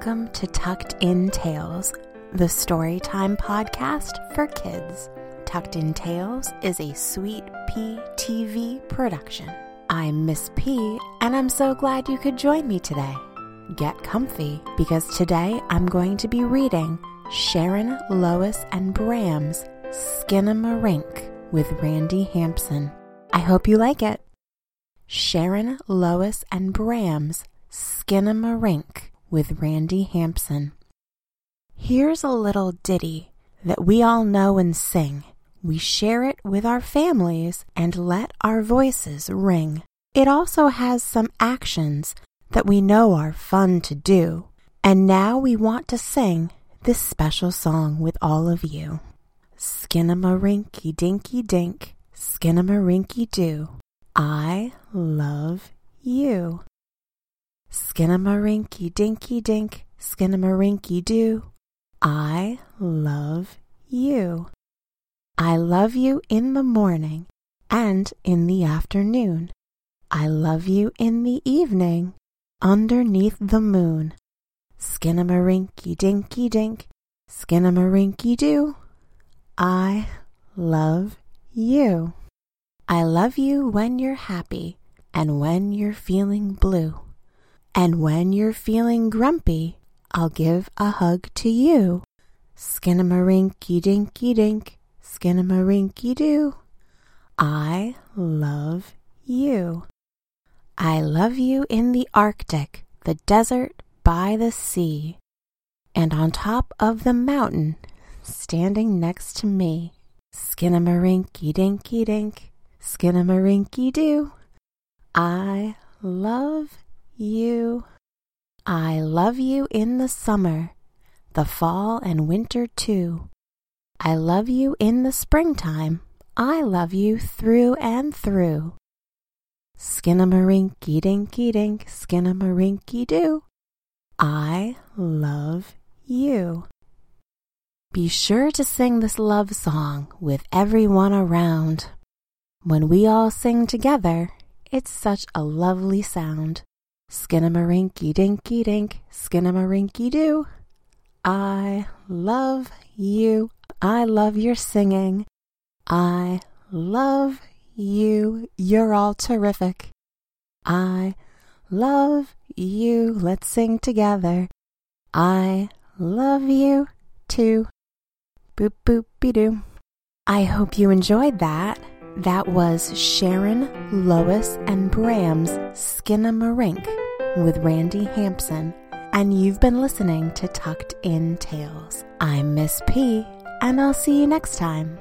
Welcome to Tucked In Tales, the storytime podcast for kids. Tucked In Tales is a Sweet Pea TV production. I'm Miss P, and I'm so glad you could join me today. Get comfy because today I'm going to be reading Sharon, Lois, and Bram's Skinamarink with Randi Hampson. I hope you like it. Sharon, Lois, and Bram's Skinamarink with Randi Hampson. Here's a little ditty that we all know and sing. We share it with our families and let our voices ring. It also has some actions that we know are fun to do. And now we want to sing this special song with all of you. Skinamarinky dinky dink, skinamarinky doo. I love you. Skinamarinky dinky dink, skinamarinky doo. I love you. I love you in the morning and in the afternoon. I love you in the evening underneath the moon. Skinamarinky dinky dink, skinamarinky doo. I love you. I love you when you're happy and when you're feeling blue. And when you're feeling grumpy, I'll give a hug to you. Skinamarinky dinky dink, skinamarinky doo. I love you. I love you in the Arctic, the desert by the sea, and on top of the mountain, standing next to me. Skinamarinky dinky dink, skinamarinky doo. I love you. I love you in the summer, the fall and winter too. I love you in the springtime. I love you through and through. Skinamarinky dinky dink, skinamarinky doo. I love you. Be sure to sing this love song with everyone around. When we all sing together, it's such a lovely sound. Skinamarinky dinky dink, skinamarinky doo. I love you. I love your singing. I love you. You're all terrific. I love you. Let's sing together. I love you too. Boop boop be doo. I hope you enjoyed that. That was Sharon, Lois, and Bram's Skinamarink with Randi Hampson, and you've been listening to Tucked In Tales. I'm Miss P, and I'll see you next time.